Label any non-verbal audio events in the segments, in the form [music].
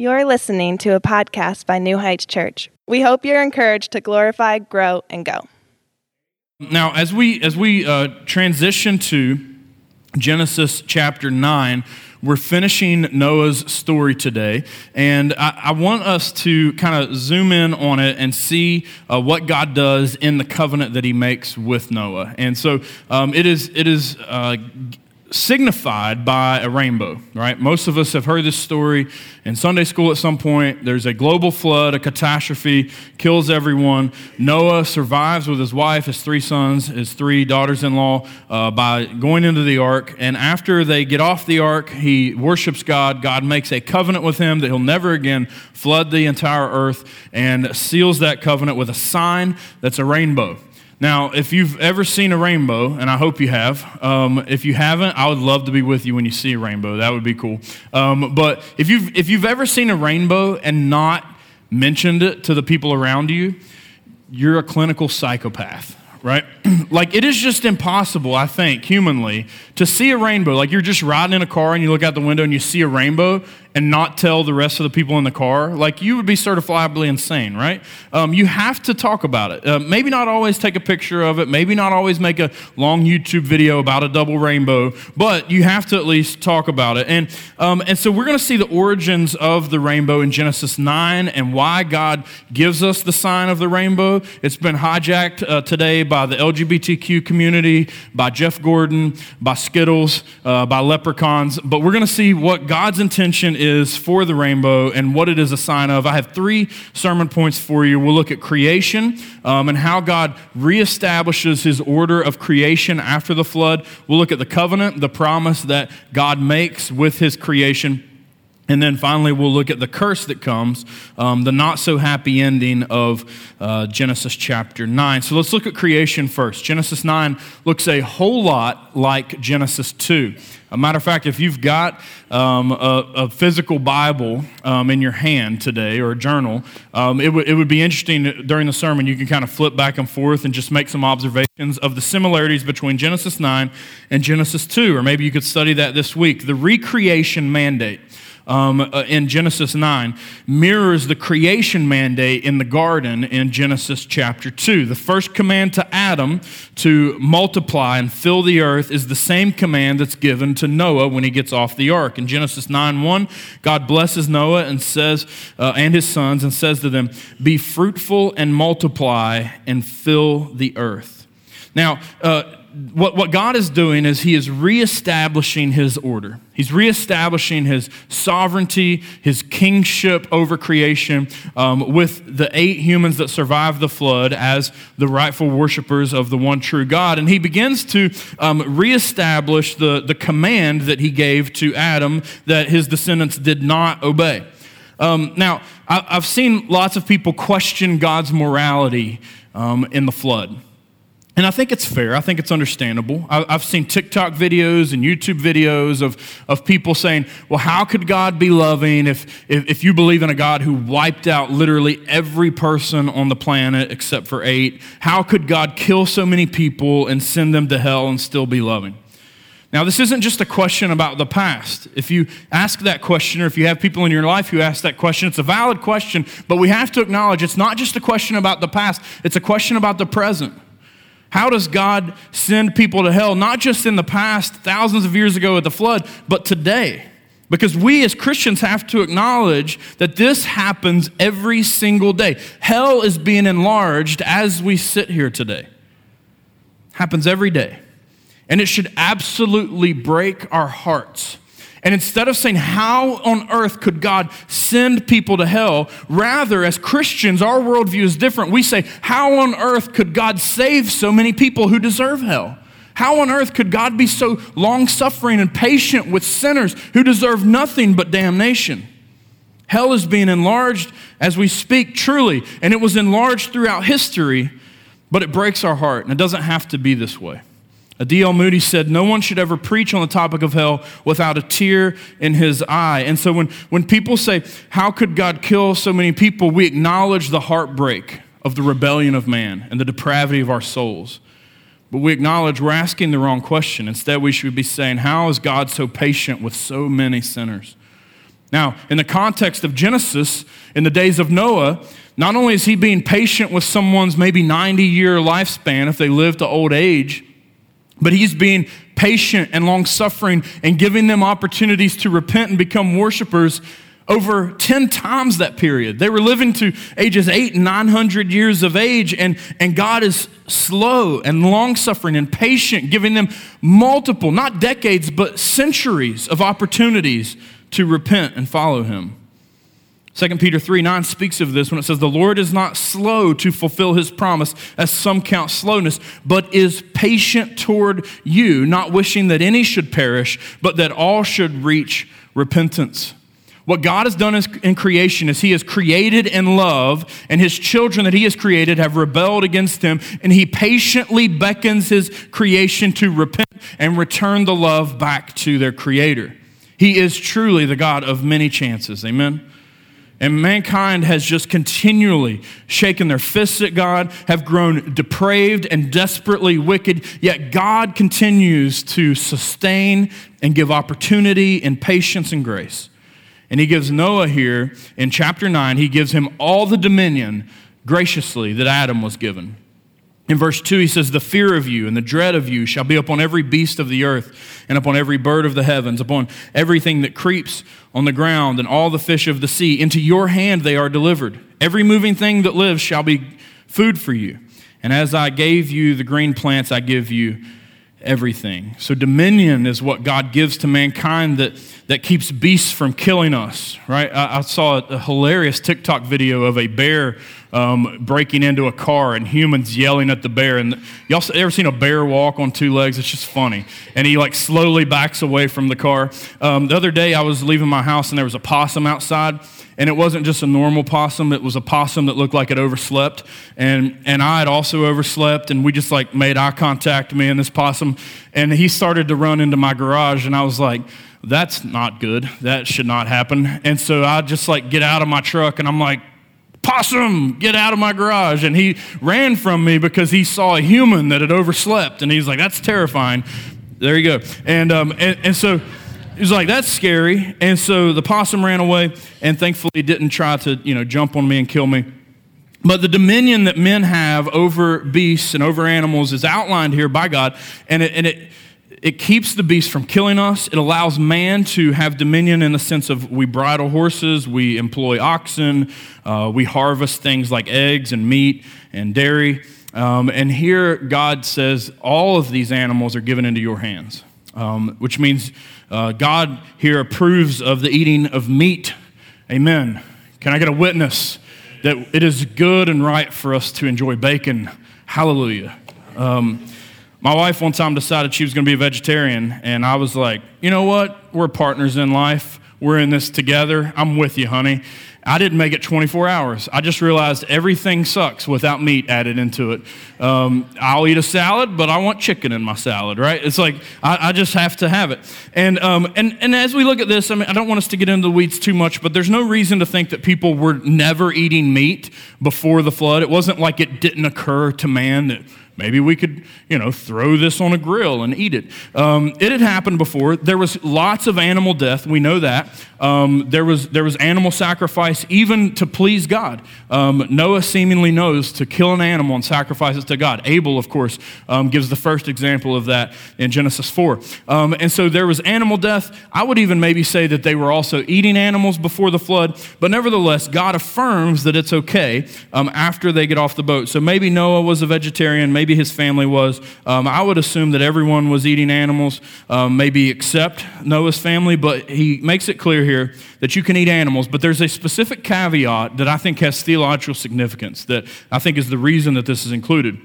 You're listening to a podcast by New Heights Church. We hope you're encouraged to glorify, grow, and go. Now, as we as we uh, transition to Genesis chapter nine, we're finishing Noah's story today, and I, I want us to kind of zoom in on it and see uh, what God does in the covenant that He makes with Noah. And so, um, it is it is. Uh, signified by a rainbow, right? Most of us have heard this story in Sunday school at some point. There's a global flood, a catastrophe, kills everyone. Noah survives with his wife, his three sons, his three daughters in law uh, by going into the ark. And after they get off the ark, he worships God. God makes a covenant with him that he'll never again flood the entire earth and seals that covenant with a sign that's a rainbow. Now, if you've ever seen a rainbow, and I hope you have, um, if you haven't, I would love to be with you when you see a rainbow. That would be cool. Um, but if you've, if you've ever seen a rainbow and not mentioned it to the people around you, you're a clinical psychopath right? [clears throat] like it is just impossible, I think, humanly, to see a rainbow. Like you're just riding in a car and you look out the window and you see a rainbow and not tell the rest of the people in the car. Like you would be certifiably insane, right? Um, you have to talk about it. Uh, maybe not always take a picture of it. Maybe not always make a long YouTube video about a double rainbow, but you have to at least talk about it. And um, and so we're going to see the origins of the rainbow in Genesis nine and why God gives us the sign of the rainbow. It's been hijacked uh, today by the LGBTQ community, by Jeff Gordon, by Skittles, uh, by leprechauns. But we're going to see what God's intention is for the rainbow and what it is a sign of. I have three sermon points for you. We'll look at creation um, and how God reestablishes his order of creation after the flood. We'll look at the covenant, the promise that God makes with his creation. And then finally, we'll look at the curse that comes, um, the not so happy ending of uh, Genesis chapter 9. So let's look at creation first. Genesis 9 looks a whole lot like Genesis 2. A matter of fact, if you've got um, a, a, physical Bible um, in your hand today or a journal, um, it, w- it would be interesting during the sermon. You can kind of flip back and forth and just make some observations of the similarities between Genesis 9 and Genesis 2. Or maybe you could study that this week. The recreation mandate um, uh, in Genesis 9 mirrors the creation mandate in the garden in Genesis chapter 2. The first command to Adam to multiply and fill the earth is the same command that's given to Noah when he gets off the ark. In Genesis 9 1, God blesses Noah and says, uh, and his sons, and says to them, Be fruitful and multiply and fill the earth. Now, uh, what, what God is doing is He is reestablishing His order. He's reestablishing His sovereignty, His kingship over creation um, with the eight humans that survived the flood as the rightful worshipers of the one true God. And He begins to um, reestablish the, the command that He gave to Adam that his descendants did not obey. Um, now, I, have seen lots of people question God's morality um, in the flood. And I think it's fair. I think it's understandable. I've seen TikTok videos and YouTube videos of, of people saying, well, how could God be loving if, if, if you believe in a God who wiped out literally every person on the planet except for eight? How could God kill so many people and send them to hell and still be loving? Now, this isn't just a question about the past. If you ask that question, or if you have people in your life who ask that question, it's a valid question, but we have to acknowledge it's not just a question about the past, it's a question about the present. How does God send people to hell, not just in the past, thousands of years ago at the flood, but today? Because we as Christians have to acknowledge that this happens every single day. Hell is being enlarged as we sit here today. Happens every day. And it should absolutely break our hearts and instead of saying, How on earth could God send people to hell? Rather, as Christians, our worldview is different. We say, How on earth could God save so many people who deserve hell? How on earth could God be so long suffering and patient with sinners who deserve nothing but damnation? Hell is being enlarged as we speak, truly, and it was enlarged throughout history, but it breaks our heart, and it doesn't have to be this way. D.L. Moody said, No one should ever preach on the topic of hell without a tear in his eye. And so when, when people say, How could God kill so many people? we acknowledge the heartbreak of the rebellion of man and the depravity of our souls. But we acknowledge we're asking the wrong question. Instead, we should be saying, How is God so patient with so many sinners? Now, in the context of Genesis, in the days of Noah, not only is he being patient with someone's maybe 90 year lifespan if they live to old age, but he's being patient and long suffering and giving them opportunities to repent and become worshipers over 10 times that period. They were living to ages 8 and 900 years of age, and, and God is slow and long suffering and patient, giving them multiple, not decades, but centuries of opportunities to repent and follow Him. 2 Peter 3 9 speaks of this when it says, The Lord is not slow to fulfill his promise, as some count slowness, but is patient toward you, not wishing that any should perish, but that all should reach repentance. What God has done in creation is He has created in love, and His children that He has created have rebelled against Him, and He patiently beckons His creation to repent and return the love back to their Creator. He is truly the God of many chances. Amen. And mankind has just continually shaken their fists at God, have grown depraved and desperately wicked, yet God continues to sustain and give opportunity and patience and grace. And he gives Noah here in chapter 9, he gives him all the dominion graciously that Adam was given. In verse 2, he says, The fear of you and the dread of you shall be upon every beast of the earth, and upon every bird of the heavens, upon everything that creeps on the ground, and all the fish of the sea. Into your hand they are delivered. Every moving thing that lives shall be food for you. And as I gave you the green plants, I give you everything. So, dominion is what God gives to mankind that, that keeps beasts from killing us, right? I, I saw a, a, hilarious TikTok video of a bear um, breaking into a car and humans yelling at the bear. And y'all ever seen a bear walk on two legs? It's just funny. And he like slowly backs away from the car. Um, the other day, I was leaving my house and there was a possum outside and it wasn't just a normal possum it was a possum that looked like it overslept and and i had also overslept and we just like made eye contact me and this possum and he started to run into my garage and i was like that's not good that should not happen and so i just like get out of my truck and i'm like possum get out of my garage. And he ran from me because he saw a human that had overslept. And he's like that's terrifying. There you go. And um and, and so He's like, that's scary. And so the possum ran away and thankfully didn't try to, you know, jump on me and kill me. But the dominion that men have over beasts and over animals is outlined here by God, and it, and it, it keeps the beast from killing us. It allows man to have dominion in the sense of we bridle horses, we employ oxen, uh, we harvest things like eggs and meat and dairy. Um, and here God says all of these animals are given into your hands, um, which means uh, God here approves of the eating of meat. Amen. Can I get a witness that it is good and right for us to enjoy bacon? Hallelujah. Um, my wife one time decided she was going to be a vegetarian, and I was like, you know what? We're partners in life. We're in this together. I'm with you, honey. I didn't make it 24 hours. I just realized everything sucks without meat added into it. Um, I'll eat a salad, but I want chicken in my salad, right? It's like I, I just have to have it. And, um, and, and as we look at this, I mean, I don't want us to get into the weeds too much, but there's no reason to think that people were never eating meat before the flood. It wasn't like it didn't occur to man that Maybe we could, you know, throw this on a grill and eat it. Um, it had happened before. There was lots of animal death. We know that. Um, there, was, there was animal sacrifice even to please God. Um, Noah seemingly knows to kill an animal and sacrifice it to God. Abel, of course, um, gives the first example of that in Genesis 4. Um, and so there was animal death. I would even maybe say that they were also eating animals before the flood. But nevertheless, God affirms that it's okay um, after they get off the boat. So maybe Noah was a vegetarian. Maybe maybe his family was. Um, I would assume that everyone was eating animals, um, maybe except Noah's family, but he makes it clear here that you can eat animals. But there's a specific caveat that I think has theological significance that I think is the reason that this is included.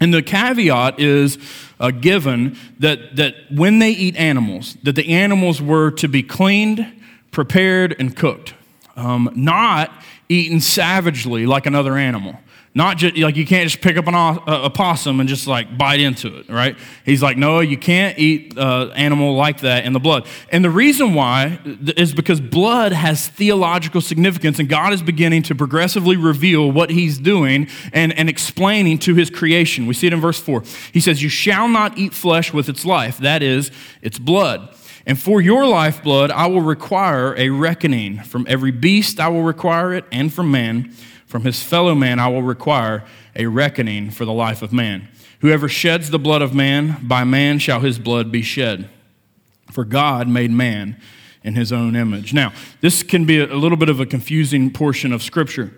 And the caveat is uh, given that, that when they eat animals, that the animals were to be cleaned, prepared, and cooked, um, not eaten savagely like another animal. Not just like you can't just pick up an, a, a possum and just like bite into it, right? He's like, no, you can't eat uh, animal like that in the blood. And the reason why is because blood has theological significance, and God is beginning to progressively reveal what He's doing and, and explaining to His creation. We see it in verse 4. He says, You shall not eat flesh with its life, that is, its blood. And for your lifeblood, I will require a reckoning. From every beast, I will require it, and from man. From his fellow man, I will require a reckoning for the life of man. Whoever sheds the blood of man, by man shall his blood be shed. For God made man in his own image. Now, this can be a little bit of a confusing portion of Scripture.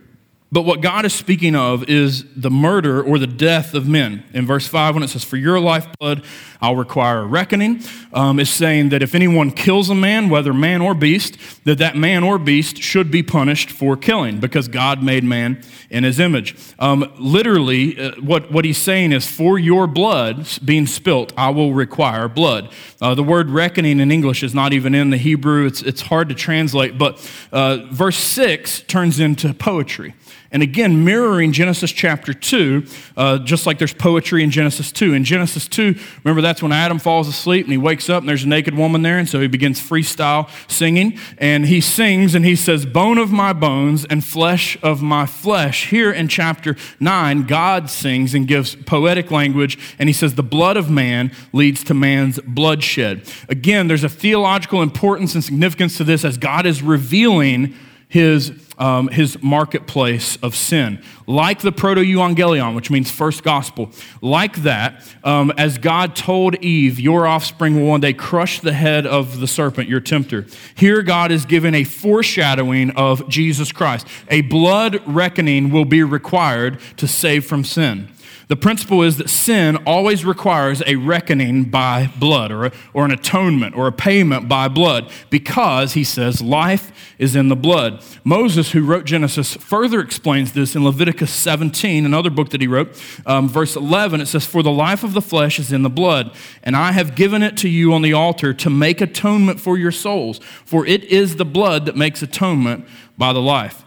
But what God is speaking of is the murder or the death of men. In verse 5, when it says, For your lifeblood, I'll require a reckoning, um, is saying that if anyone kills a man, whether man or beast, that that man or beast should be punished for killing because God made man in his image. Um, literally, uh, what, what he's saying is, For your blood being spilt, I will require blood. Uh, the word reckoning in English is not even in the Hebrew, it's, it's hard to translate, but uh, verse 6 turns into poetry. And again, mirroring Genesis chapter 2, uh, just like there's poetry in Genesis 2. In Genesis 2, remember that's when Adam falls asleep and he wakes up and there's a naked woman there. And so he begins freestyle singing. And he sings and he says, Bone of my bones and flesh of my flesh. Here in chapter 9, God sings and gives poetic language. And he says, The blood of man leads to man's bloodshed. Again, there's a theological importance and significance to this as God is revealing his, um, his marketplace of sin. Like the proto euangelion, which means first gospel, like that, um, as God told Eve, your offspring will one day crush the head of the serpent, your tempter. Here, God is given a foreshadowing of Jesus Christ. A blood reckoning will be required to save from sin. The principle is that sin always requires a reckoning by blood or, a, or an atonement or a payment by blood because, he says, life is in the blood. Moses, who wrote Genesis, further explains this in Leviticus 17, another book that he wrote. Um, verse 11, it says, For the life of the flesh is in the blood, and I have given it to you on the altar to make atonement for your souls, for it is the blood that makes atonement by the life.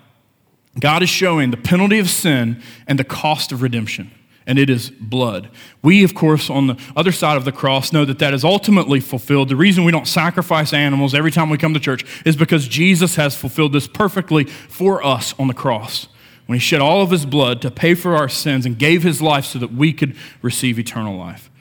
God is showing the penalty of sin and the cost of redemption and it is blood. We, of course, on the other side of the cross, know that that is ultimately fulfilled. The reason we don't sacrifice animals every time we come to church is because Jesus has fulfilled this perfectly for us on the cross when he shed all of his blood to pay for our sins and gave his life so that we could receive eternal life.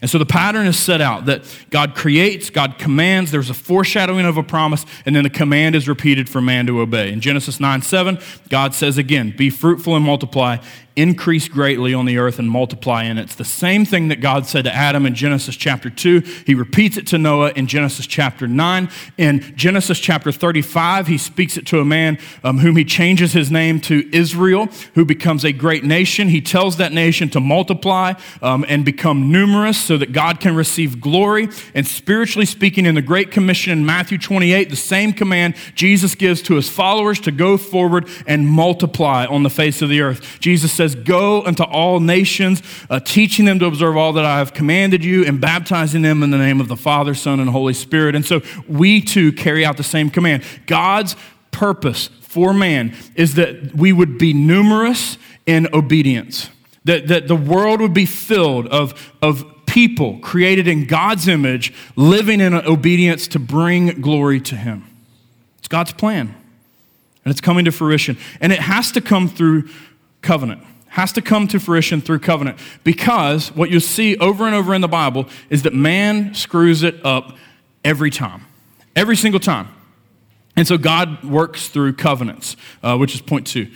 And so the pattern is set out that God creates, God commands, there's a foreshadowing of a promise, and then the command is repeated for man to obey. In Genesis 9 7, God says again, Be fruitful and multiply, increase greatly on the earth and multiply it. It's the same thing that God said to Adam in Genesis chapter 2. He repeats it to Noah in Genesis chapter 9. In Genesis chapter 35, he speaks it to a man um, whom he changes his name to Israel, who becomes a great nation. He tells that nation to multiply um, and become numerous so that God can receive glory. And spiritually speaking, in the Great Commission in Matthew 28, the same command Jesus gives to his followers to go forward and multiply on the face of the earth. Jesus says, says, Go unto all nations, uh, teaching them to observe all that I have commanded you, and baptizing them in the name of the Father, Son, and Holy Spirit. And so we too carry out the same command. God's purpose for man is that we would be numerous in obedience, that, that the world would be filled of, of people created in God's image, living in obedience to bring glory to Him. It's God's plan, and it's coming to fruition. And it has to come through covenant has to come to fruition through covenant because what you see over and over in the Bible is that man screws it up every time, every single time. And so God works through covenants, uh, which is point two.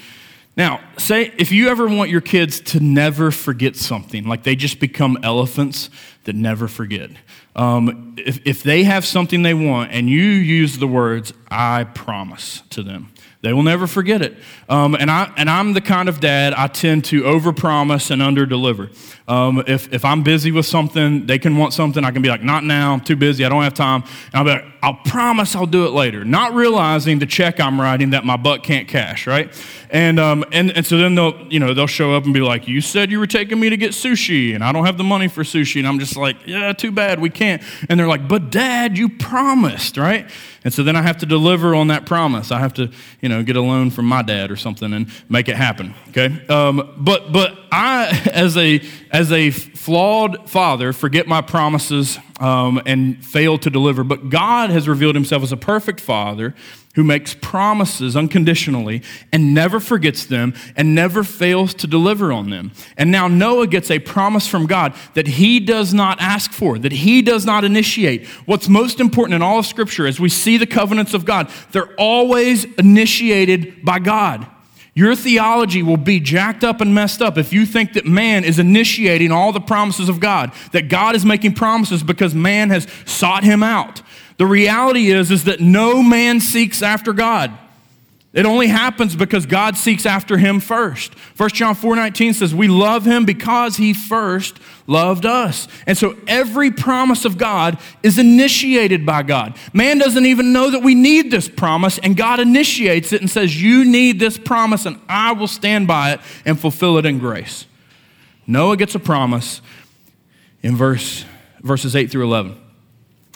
Now, say if you ever want your kids to never forget something, like they just become elephants that never forget. Um, if, if they have something they want and you use the words, I promise to them, they will never forget it. Um, and, I, and I'm the kind of dad, I tend to overpromise and underdeliver. Um, if, if I'm busy with something, they can want something, I can be like, not now, I'm too busy, I don't have time. And I'll be like, I'll promise I'll do it later. Not realizing the check I'm writing that my butt can't cash, right? And, um, and, and so then they'll, you know, they'll show up and be like, you said you were taking me to get sushi, and I don't have the money for sushi. And I'm just like, yeah, too bad, we can't. And they're like, but dad, you promised, right? And so then I have to deliver on that promise. I have to, you know, get a loan from my dad or something and make it happen. Okay. Um, but but I, [laughs] as a as a flawed father, forget my promises um, and failed to deliver. But God has revealed himself as a perfect father who makes promises unconditionally and never forgets them and never fails to deliver on them. And now Noah gets a promise from God that he does not ask for, that he does not initiate. What's most important in all of Scripture as we see the covenants of God, they're always initiated by God. Your theology will be jacked up and messed up if you think that man is initiating all the promises of God, that God is making promises because man has sought him out. The reality is, is that no man seeks after God. It only happens because God seeks after him first. 1 John 4:19 says, "We love him because he first loved us." And so every promise of God is initiated by God. Man doesn't even know that we need this promise, and God initiates it and says, "You need this promise and I will stand by it and fulfill it in grace." Noah gets a promise in verse verses 8 through 11.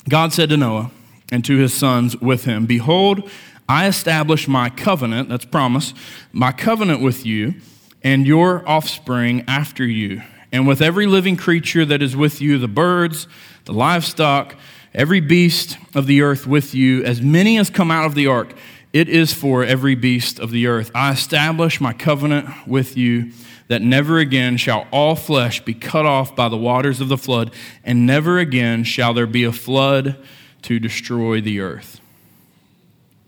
God said to Noah and to his sons with him, Behold, I establish my covenant, that's promise, my covenant with you and your offspring after you, and with every living creature that is with you, the birds, the livestock, every beast of the earth with you, as many as come out of the ark. It is for every beast of the earth. I establish my covenant with you that never again shall all flesh be cut off by the waters of the flood, and never again shall there be a flood to destroy the earth.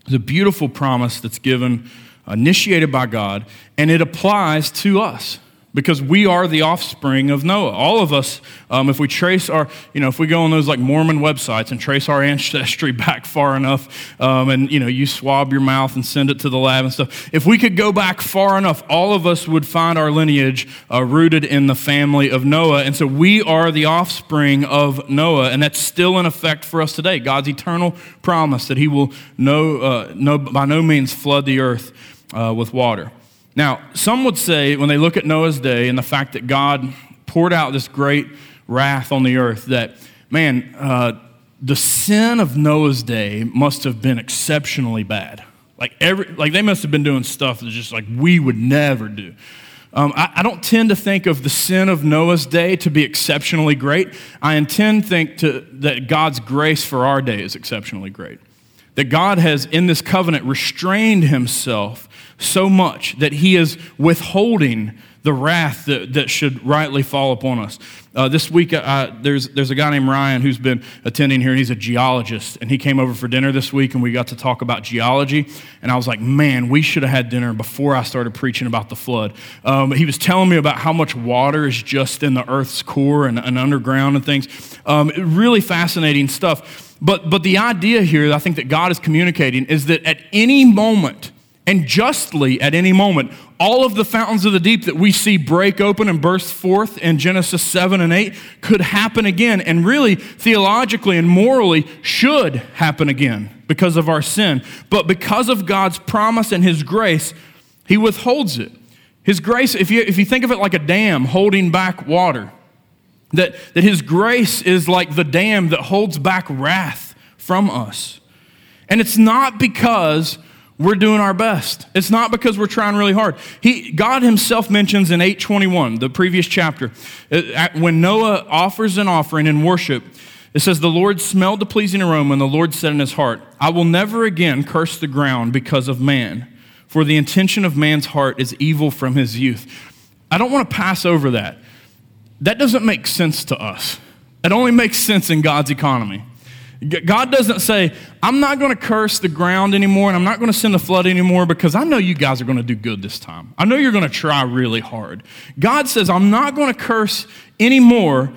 It's a beautiful promise that's given, initiated by God, and it applies to us because we are the offspring of Noah. All of us, um, if we trace our, you know, if we go on those like Mormon websites and trace our [laughs] ancestry back far enough, um, and you know, you swab your mouth and send it to the lab and stuff. If we could go back far enough, all of us would find our lineage uh, rooted in the family of Noah, and so we are the offspring of Noah, and that's still in effect for us today. God's eternal promise that He will no, uh, no by no means flood the earth uh, with water. Now, some would say when they look at Noah's day and the fact that God poured out this great wrath on the earth, that, man, uh, the sin of Noah's day must have been exceptionally bad. Like, every, like they must have been doing stuff that's just like we would never do. Um, I, I, don't tend to think of the sin of Noah's day to be exceptionally great. I intend think to, that God's grace for our day is exceptionally great. That God has, in this covenant, restrained himself so much that he is withholding the wrath that, that should rightly fall upon us. Uh, this week, uh, there's, there's a guy named Ryan who's been attending here, and he's a geologist. And he came over for dinner this week, and we got to talk about geology. And I was like, man, we should have had dinner before I started preaching about the flood. Um, he was telling me about how much water is just in the earth's core and, and underground and things. Um, really fascinating stuff. But, but the idea here, I think that God is communicating, is that at any moment, and justly at any moment. All of the fountains of the deep that we see break open and burst forth in Genesis 7 and 8 could happen again, and really, theologically and morally, should happen again because of our sin. But because of God's promise and His grace, He withholds it. His grace, if you, if you think of it like a dam holding back water, that, that His grace is like the dam that holds back wrath from us. And it's not because we're doing our best. It's not because we're trying really hard. He, God himself mentions in 821, the previous chapter, uh, when Noah offers an offering in worship, it says, The Lord smelled the pleasing aroma, and the Lord said in his heart, I will never again curse the ground because of man, for the intention of man's heart is evil from his youth. I don't want to pass over that. That doesn't make sense to us. It only makes sense in God's economy. God doesn't say, I'm not going to curse the ground anymore and I'm not going to send the flood anymore because I know you guys are going to do good this time. I know you're going to try really hard. God says, I'm not going to curse anymore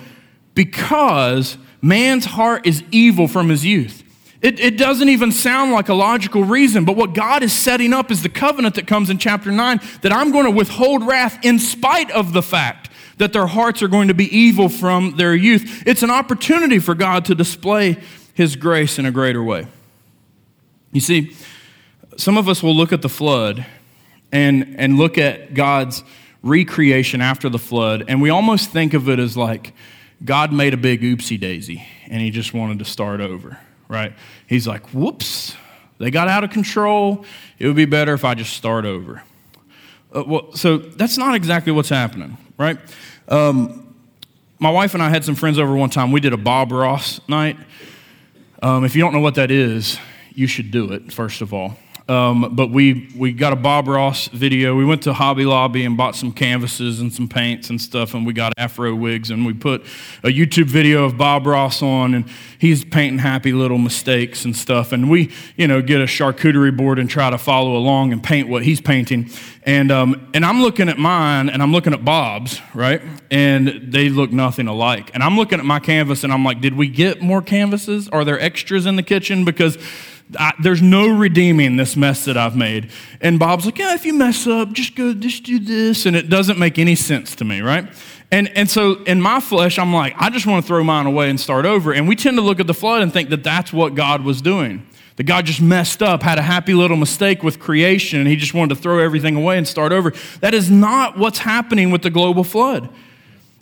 because man's heart is evil from his youth. It, it doesn't even sound like a logical reason, but what God is setting up is the covenant that comes in chapter 9 that I'm going to withhold wrath in spite of the fact that their hearts are going to be evil from their youth. It's an opportunity for God to display his grace in a greater way. You see, some of us will look at the flood and, and look at God's recreation after the flood, and we almost think of it as like God made a big oopsie daisy and he just wanted to start over, right? He's like, whoops, they got out of control. It would be better if I just start over. Uh, well, so that's not exactly what's happening, right? Um, my wife and I had some friends over one time. We did a Bob Ross night. Um, if you don't know what that is, you should do it, first of all. Um, but we, we got a Bob Ross video. We went to Hobby Lobby and bought some canvases and some paints and stuff, and we got afro wigs, and we put a YouTube video of Bob Ross on, and he's painting happy little mistakes and stuff. And we, you know, get a charcuterie board and try to follow along and paint what he's painting. And, um, and I'm looking at mine, and I'm looking at Bob's, right? And they look nothing alike. And I'm looking at my canvas, and I'm like, did we get more canvases? Are there extras in the kitchen? Because I, there's no redeeming this mess that I've made. And Bob's like, yeah, if you mess up, just go, just do this. And it doesn't make any sense to me, right? And, and so in my flesh, I'm like, I just want to throw mine away and start over. And we tend to look at the flood and think that that's what God was doing. That God just messed up, had a happy little mistake with creation, and he just wanted to throw everything away and start over. That is not what's happening with the global flood.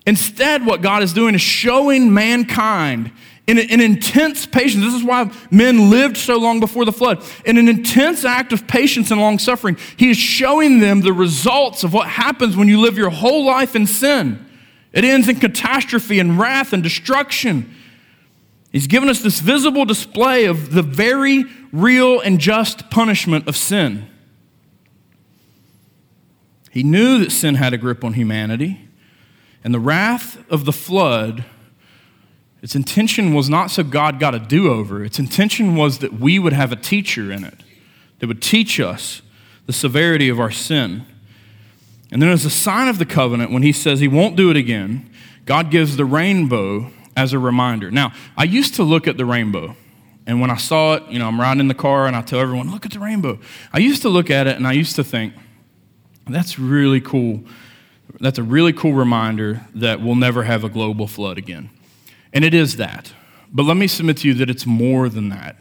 Instead, what God is doing is showing mankind in an intense patience. This is why men lived so long before the flood. In an intense act of patience and long suffering, he is showing them the results of what happens when you live your whole life in sin. It ends in catastrophe and wrath and destruction. He's given us this visible display of the very real and just punishment of sin. He knew that sin had a grip on humanity, and the wrath of the flood its intention was not so God got a do over. Its intention was that we would have a teacher in it that would teach us the severity of our sin. And then, as a sign of the covenant, when he says he won't do it again, God gives the rainbow as a reminder. Now, I used to look at the rainbow, and when I saw it, you know, I'm riding in the car and I tell everyone, look at the rainbow. I used to look at it and I used to think, that's really cool. That's a really cool reminder that we'll never have a global flood again. And it is that. But let me submit to you that it's more than that.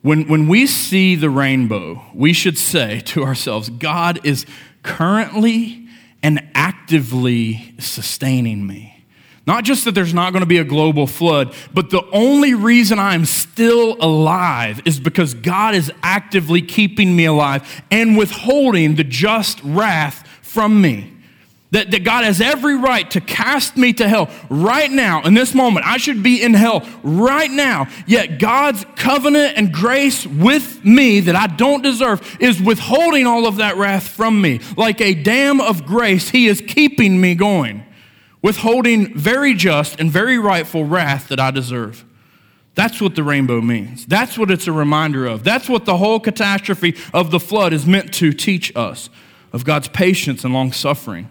When, when we see the rainbow, we should say to ourselves, God is currently and actively sustaining me. Not just that there's not going to be a global flood, but the only reason I'm still alive is because God is actively keeping me alive and withholding the just wrath from me. That, that God has every right to cast me to hell right now, in this moment. I should be in hell right now. Yet God's covenant and grace with me that I don't deserve is withholding all of that wrath from me. Like a dam of grace, He is keeping me going, withholding very just and very rightful wrath that I deserve. That's what the rainbow means. That's what it's a reminder of. That's what the whole catastrophe of the flood is meant to teach us of God's patience and long suffering.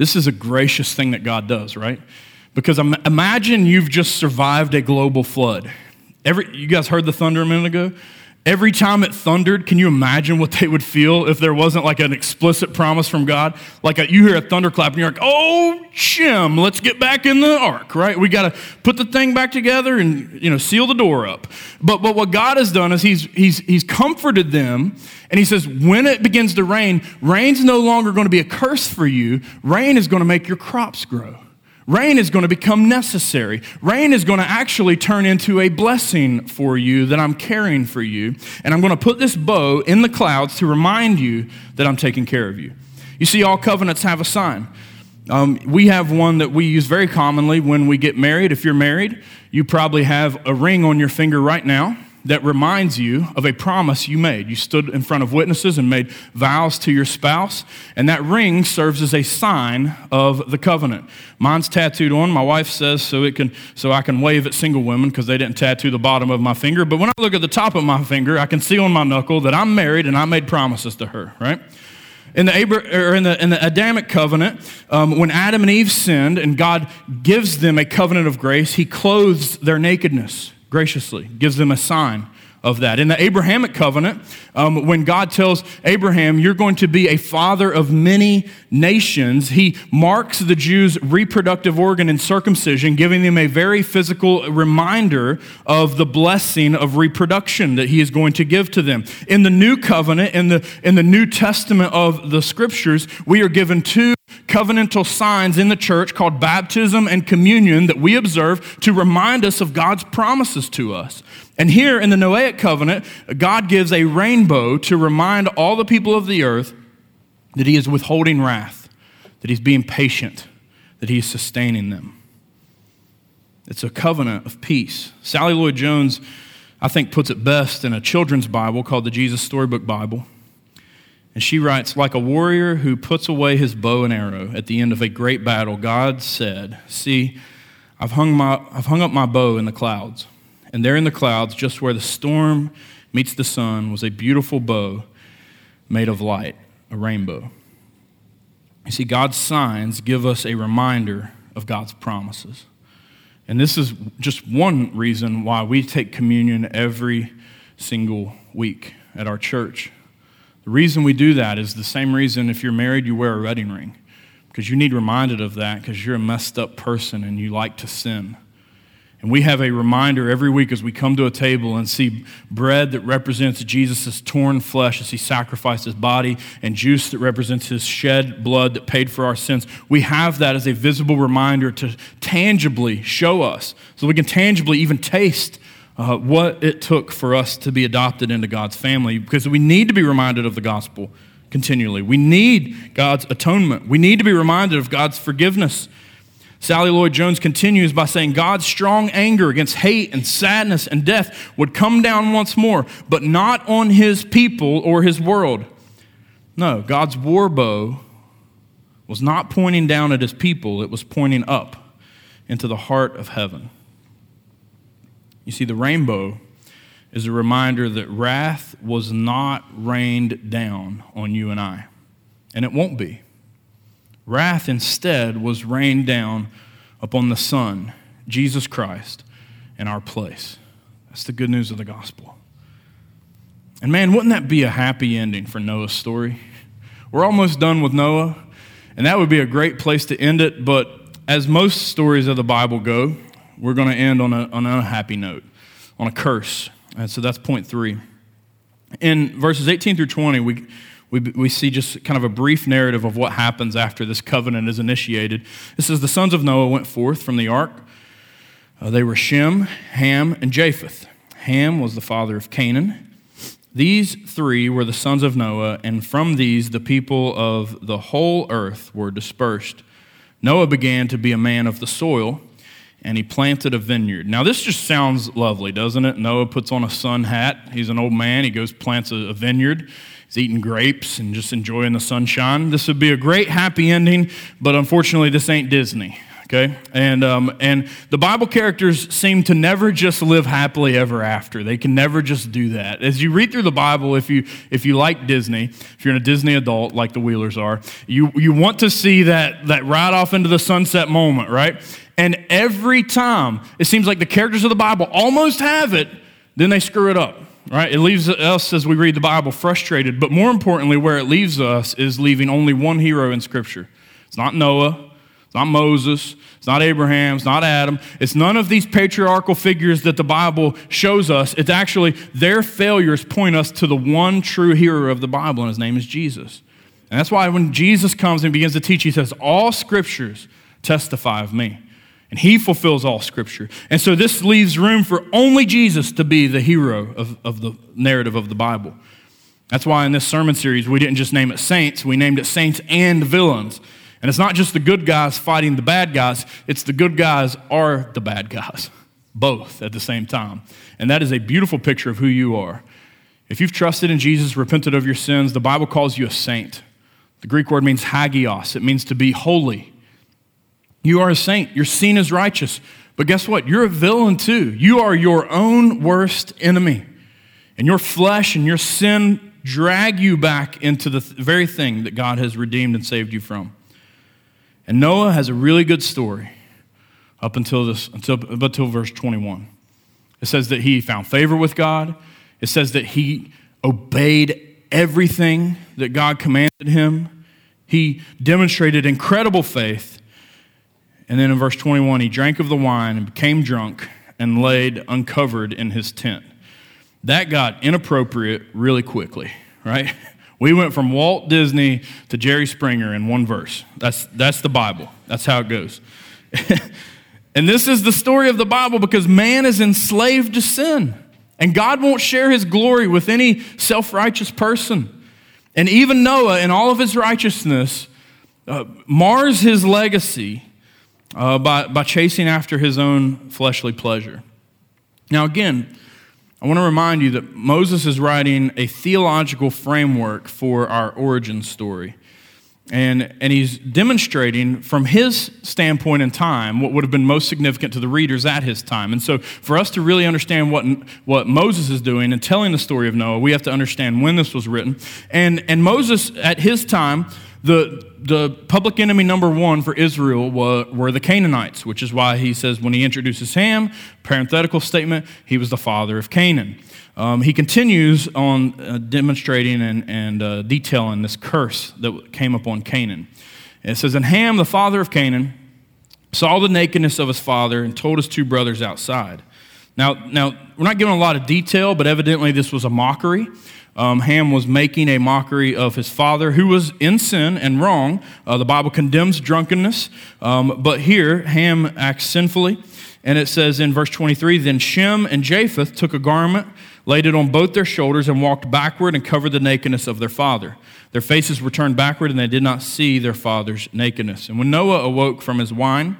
This is a gracious thing that God does, right? Because imagine you've just survived a global flood. Every, you guys heard the thunder a minute ago? Every time it thundered, can you imagine what they would feel if there wasn't like an explicit promise from God? Like a, you hear a thunderclap and you're like, oh, Jim, let's get back in the ark, right? We got to put the thing back together and, you know, seal the door up. But, but what God has done is he's, he's, he's comforted them and he says, when it begins to rain, rain's no longer going to be a curse for you. Rain is going to make your crops grow. Rain is going to become necessary. Rain is going to actually turn into a blessing for you that I'm caring for you. And I'm going to put this bow in the clouds to remind you that I'm taking care of you. You see, all covenants have a sign. Um, we have one that we use very commonly when we get married. If you're married, you probably have a ring on your finger right now that reminds you of a promise you made. You stood in front of witnesses and made vows to your spouse, and that ring serves as a sign of the covenant. Mine's tattooed on. My wife says so it can so I can wave at single women because they didn't tattoo the bottom of my finger. But when I look at the top of my finger, I can see on my knuckle that I'm married and I made promises to her. Right. In the, Abra- in the, in the Adamic covenant, um, when Adam and Eve sinned and God gives them a covenant of grace, He clothes their nakedness graciously, gives them a sign of that. In the Abrahamic covenant, um, when God tells Abraham, You're going to be a father of many nations, he marks the Jews' reproductive organ in circumcision, giving them a very physical reminder of the blessing of reproduction that he is going to give to them. In the new covenant, in the, in the New Testament of the scriptures, we are given two covenantal signs in the church called baptism and communion that we observe to remind us of God's promises to us. And here in the Noahic covenant, God gives a rainbow to remind all the people of the earth that He is withholding wrath, that He's being patient, that He is sustaining them. It's a covenant of peace. Sally Lloyd Jones, I think, puts it best in a children's Bible called the Jesus Storybook Bible. And she writes, like a warrior who puts away his bow and arrow at the end of a great battle, God said, See, I've hung, my, I've hung up my bow in the clouds. And there in the clouds, just where the storm meets the sun, was a beautiful bow made of light, a rainbow. You see, God's signs give us a reminder of God's promises. And this is just one reason why we take communion every single week at our church. The reason we do that is the same reason if you're married, you wear a wedding ring, because you need reminded of that because you're a messed up person and you like to sin. And we have a reminder every week as we come to a table and see bread that represents Jesus' torn flesh as he sacrificed his body, and juice that represents his shed blood that paid for our sins. We have that as a visible reminder to tangibly show us, so we can tangibly even taste uh, what it took for us to be adopted into God's family, because we need to be reminded of the gospel continually. We need God's atonement, we need to be reminded of God's forgiveness. Sally Lloyd Jones continues by saying God's strong anger against hate and sadness and death would come down once more, but not on his people or his world. No, God's war bow was not pointing down at his people, it was pointing up into the heart of heaven. You see, the rainbow is a reminder that wrath was not rained down on you and I, and it won't be. Wrath instead was rained down upon the Son, Jesus Christ, in our place. That's the good news of the gospel. And man, wouldn't that be a happy ending for Noah's story? We're almost done with Noah, and that would be a great place to end it. But as most stories of the Bible go, we're going to end on, a, on an unhappy note, on a curse. And so that's point three. In verses 18 through 20, we we, we see just kind of a brief narrative of what happens after this covenant is initiated. It says, The sons of Noah went forth from the ark. Uh, they were Shem, Ham, and Japheth. Ham was the father of Canaan. These three were the sons of Noah, and from these the people of the whole earth were dispersed. Noah began to be a man of the soil, and he planted a vineyard. Now, this just sounds lovely, doesn't it? Noah puts on a sun hat. He's an old man. He goes, plants a, vineyard. He's eating grapes and just enjoying the sunshine. This would be a great happy ending, but unfortunately, this ain't Disney. Okay, and um, and the Bible characters seem to never just live happily ever after. They can never just do that. As you read through the Bible, if you if you like Disney, if you're a Disney adult like the Wheelers are, you you want to see that that ride off into the sunset moment, right? And every time it seems like the characters of the Bible almost have it, then they screw it up right? It leaves us, as we read the Bible, frustrated. But more importantly, where it leaves us is leaving only one hero in Scripture. It's not Noah, it's not Moses, it's not Abraham, it's not Adam. It's none of these patriarchal figures that the Bible shows us. It's actually their failures point us to the one true hero of the Bible, and his name is Jesus. And that's why when Jesus comes and begins to teach, he says, All scriptures testify of me and he fulfills all scripture. And so this leaves room for only Jesus to be the hero of, of the narrative of the Bible. That's why in this sermon series, we didn't just name it saints, we named it saints and villains. And it's not just the good guys fighting the bad guys, it's the good guys are the bad guys, both at the same time. And that is a beautiful picture of who you are. If you've trusted in Jesus, repented of your sins, the Bible calls you a saint. The Greek word means hagios, it means to be holy. You are a saint. You're seen as righteous. But guess what? You're a villain too. You are your own worst enemy. And your flesh and your sin drag you back into the very thing that God has redeemed and saved you from. And Noah has a really good story up until this until, until verse 21. It says that he found favor with God It says that he obeyed everything that God commanded him. He demonstrated incredible faith. And then in verse 21, he drank of the wine and became drunk and laid uncovered in his tent. That got inappropriate really quickly, right? [laughs] We went from Walt Disney to Jerry Springer in one verse. That's, that's the Bible. That's how it goes. [laughs] and this is the story of the Bible because man is enslaved to sin. And God won't share his glory with any self righteous person. And even Noah, in all of his righteousness, uh, mars his legacy uh, by, by chasing after his own fleshly pleasure. Now, again, I want to remind you that Moses is writing a theological framework for our origin story. And, and he's demonstrating from his standpoint in time what would have been most significant to the readers at his time. And so, for us to really understand what, what Moses is doing and telling the story of Noah, we have to understand when this was written. And, and Moses, at his time, the, the public enemy number one for Israel were, were the Canaanites, which is why he says when he introduces Ham, parenthetical statement, he was the father of Canaan. Um, he continues on uh, demonstrating and, and uh, detailing this curse that came upon Canaan. it says, And Ham, the father of Canaan, saw the nakedness of his father and told his two brothers outside. Now, now we're not given a lot of detail, but evidently this was a mockery. Um, Ham was making a mockery of his father, who was in sin and wrong. Uh, the Bible condemns drunkenness, um, but here Ham acts sinfully. And it says in verse 23 Then Shem and Japheth took a garment laid it on both their shoulders, and walked backward and covered the nakedness of their father. Their faces were turned backward, and they did not see their father's nakedness. And when Noah awoke from his wine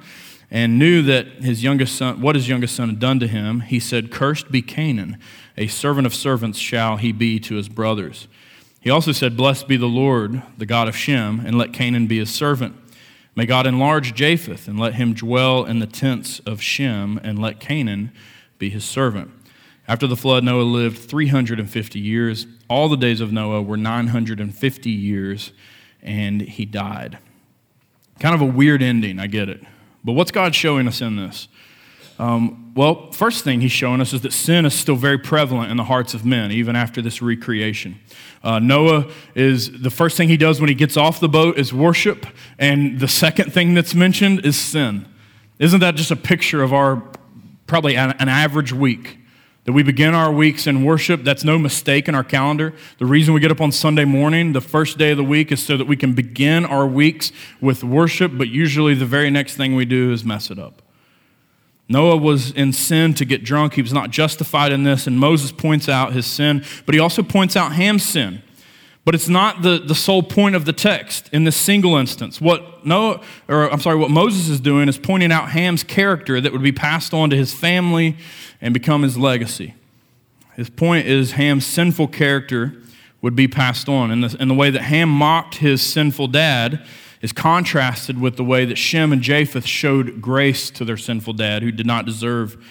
and knew that his youngest son, what his youngest son had done to him, he said, Cursed be Canaan, a servant of servants shall he be to his brothers. He also said, Blessed be the Lord, the God of Shem, and let Canaan be his servant. May God enlarge Japheth, and let him dwell in the tents of Shem, and let Canaan be his servant. After the flood, Noah lived 350 years. All the days of Noah were 950 years, and he died. Kind of a weird ending, I get it. But what's God showing us in this? Um, well, first thing he's showing us is that sin is still very prevalent in the hearts of men, even after this recreation. Uh, Noah is the first thing he does when he gets off the boat is worship, and the second thing that's mentioned is sin. Isn't that just a picture of our probably an, an average week? That we begin our weeks in worship, that's no mistake in our calendar. The reason we get up on Sunday morning, the first day of the week, is so that we can begin our weeks with worship, but usually the very next thing we do is mess it up. Noah was in sin to get drunk. He was not justified in this, and Moses points out his sin, but he also points out Ham's sin. But it's not the, the sole point of the text in this single instance. What Noah, or I'm sorry, what Moses is doing is pointing out Ham's character that would be passed on to his family and become his legacy. His point is Ham's sinful character would be passed on. And the, and the way that Ham mocked his sinful dad is contrasted with the way that Shem and Japheth showed grace to their sinful dad who did not deserve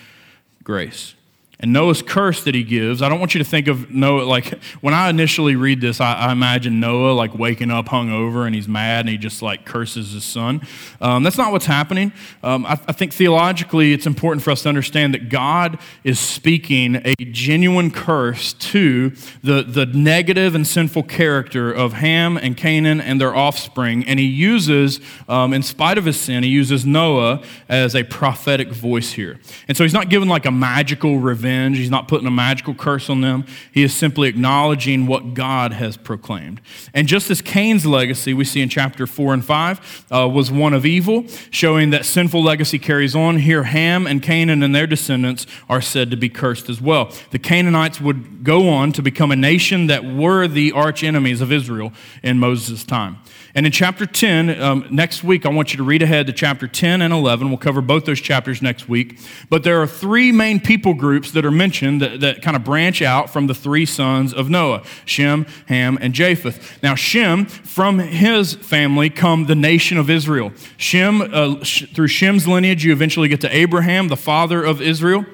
grace. And Noah's curse that he gives, I don't want you to think of Noah like when I initially read this, I, I imagine Noah like waking up hungover and he's mad and he just like curses his son. Um, that's not what's happening. Um, I, I think theologically it's important for us to understand that God is speaking a genuine curse to the, the negative and sinful character of Ham and Canaan and their offspring. And he uses, um, in spite of his sin, he uses Noah as a prophetic voice here. And so he's not given like a magical revenge revenge. He's not putting a magical curse on them. He is simply acknowledging what God has proclaimed. And just as Cain's legacy, we see in chapter 4 and 5, uh, was one of evil, showing that sinful legacy carries on, here Ham and Canaan and their descendants are said to be cursed as well. The Canaanites would go on to become a nation that were the arch enemies of Israel in Moses' time. And in chapter 10, um, next week, I want you to read ahead to chapter 10 and 11. We'll cover both those chapters next week. But there are three main people groups that are mentioned that, that kind of branch out from the three sons of Noah Shem, Ham, and Japheth. Now, Shem, from his family come the nation of Israel. Shem, uh, sh- through Shem's lineage, you eventually get to Abraham, the father of Israel.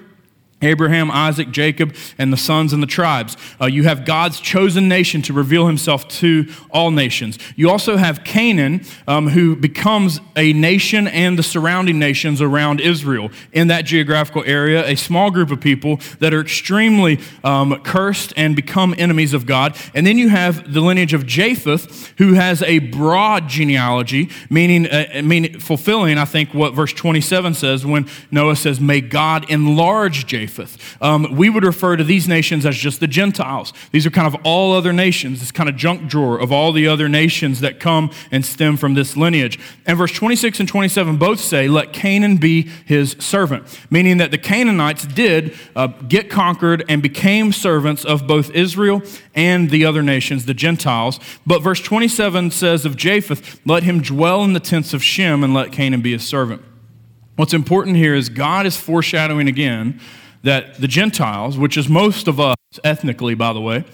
Abraham, Isaac, Jacob, and the sons and the tribes. Uh, you have God's chosen nation to reveal himself to all nations. You also have Canaan, um, who becomes a nation and the surrounding nations around Israel. In that geographical area, a small group of people that are extremely um, cursed and become enemies of God. And then you have the lineage of Japheth, who has a broad genealogy, meaning, uh, meaning fulfilling, I think, what verse 27 says when Noah says, May God enlarge Japheth. Japheth. Um, we would refer to these nations as just the Gentiles. These are kind of all other nations, this kind of junk drawer of all the other nations that come and stem from this lineage. And verse 26 and 27 both say, Let Canaan be his servant, meaning that the Canaanites did uh, get conquered and became servants of both Israel and the other nations, the Gentiles. But verse 27 says of Japheth, Let him dwell in the tents of Shem and let Canaan be his servant. What's important here is God is foreshadowing again that the Gentiles, which is most of us ethnically, by the way,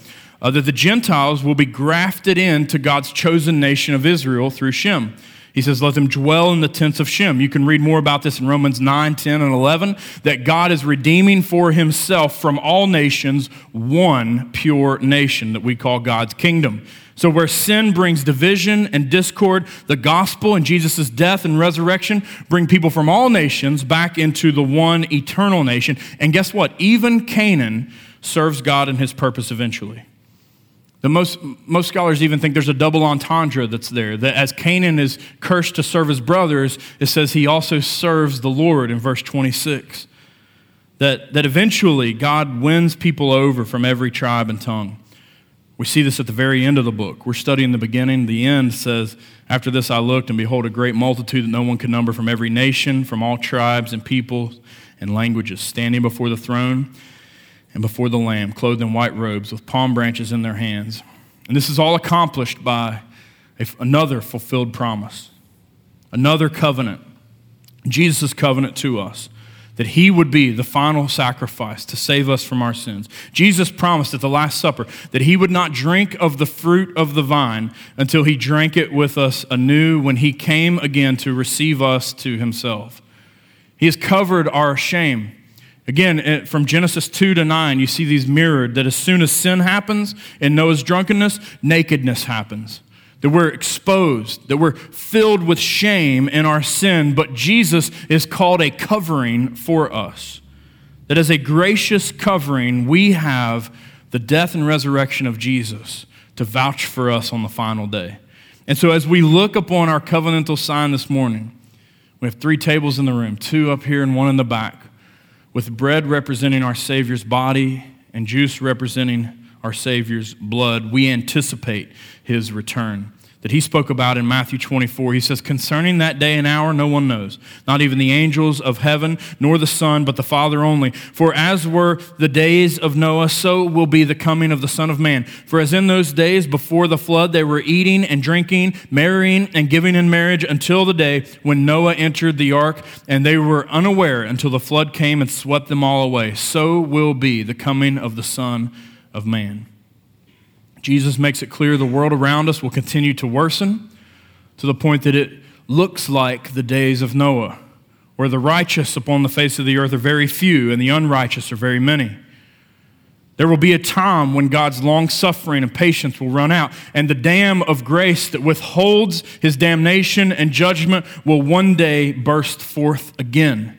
uh, that the Gentiles will be grafted into God's chosen nation of Israel through Shem. He says, Let them dwell in the tents of Shem. You can read more about this in Romans 9, 10, and 11, that God is redeeming for himself from all nations one pure nation that we call God's kingdom. So, where sin brings division and discord, the gospel and Jesus' death and resurrection bring people from all nations back into the one eternal nation. And guess what? Even Canaan serves God and his purpose eventually. The most, most scholars even think there's a double entendre that's there. That as Canaan is cursed to serve his brothers, it says he also serves the Lord in verse 26. That, that eventually God wins people over from every tribe and tongue. We see this at the very end of the book. We're studying the beginning. The end says, After this I looked, and behold, a great multitude that no one could number from every nation, from all tribes and peoples and languages, standing before the throne and before the Lamb, clothed in white robes, with palm branches in their hands. And this is all accomplished by another fulfilled promise, another covenant, Jesus' covenant to us that he would be the final sacrifice to save us from our sins. Jesus promised at the Last Supper that he would not drink of the fruit of the vine until he drank it with us anew when he came again to receive us to himself. He has covered our shame. Again, eh, from Genesis 2 to 9, you see these mirrored that as soon as sin happens in Noah's drunkenness, nakedness happens that we're exposed, that we're filled with shame in our sin, but Jesus is called a covering for us. That as a gracious covering, we have the death and resurrection of Jesus to vouch for us on the final day. And so, as we look upon our covenantal sign this morning, we have three tables in the room two up here and one in the back, with bread representing our Savior's body and juice representing our Savior's blood, we anticipate his return that he spoke about in Matthew 24. He says, Concerning that day and hour, no one knows, not even the angels of heaven, nor the Son, but the Father only. For as were the days of Noah, so will be the coming of the Son of Man. For as in those days before the flood, they were eating and drinking, marrying and giving in marriage until the day when Noah entered the ark, and they were unaware until the flood came and swept them all away. So will be the coming of the Son of Man. Jesus makes it clear the world around us will continue to worsen to the point that it looks like the days of Noah, where the righteous upon the face of the earth are very few and the unrighteous are very many. There will be a time when God's long suffering and patience will run out, and the dam of grace that withholds his damnation and judgment will one day burst forth again.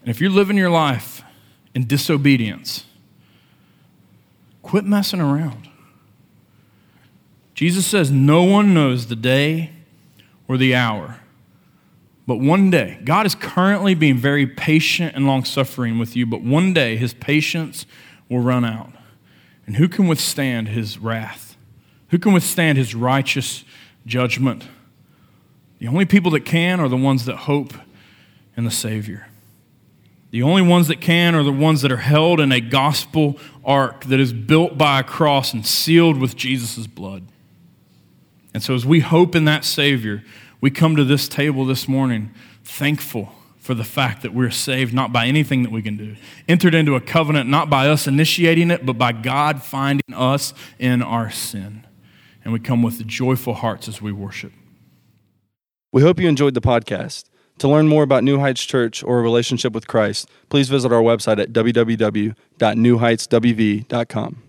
And if you're living your life in disobedience, Quit messing around. Jesus says, No one knows the day or the hour. But one day, God is currently being very patient and long suffering with you, but one day his patience will run out. And who can withstand his wrath? Who can withstand his righteous judgment? The only people that can are the ones that hope in the Savior. The only ones that can are the ones that are held in a gospel ark that is built by a cross and sealed with Jesus' blood. And so, as we hope in that Savior, we come to this table this morning thankful for the fact that we're saved not by anything that we can do, entered into a covenant not by us initiating it, but by God finding us in our sin. And we come with joyful hearts as we worship. We hope you enjoyed the podcast. To learn more about New Heights Church or a relationship with Christ, please visit our website at www.newheightswv.com.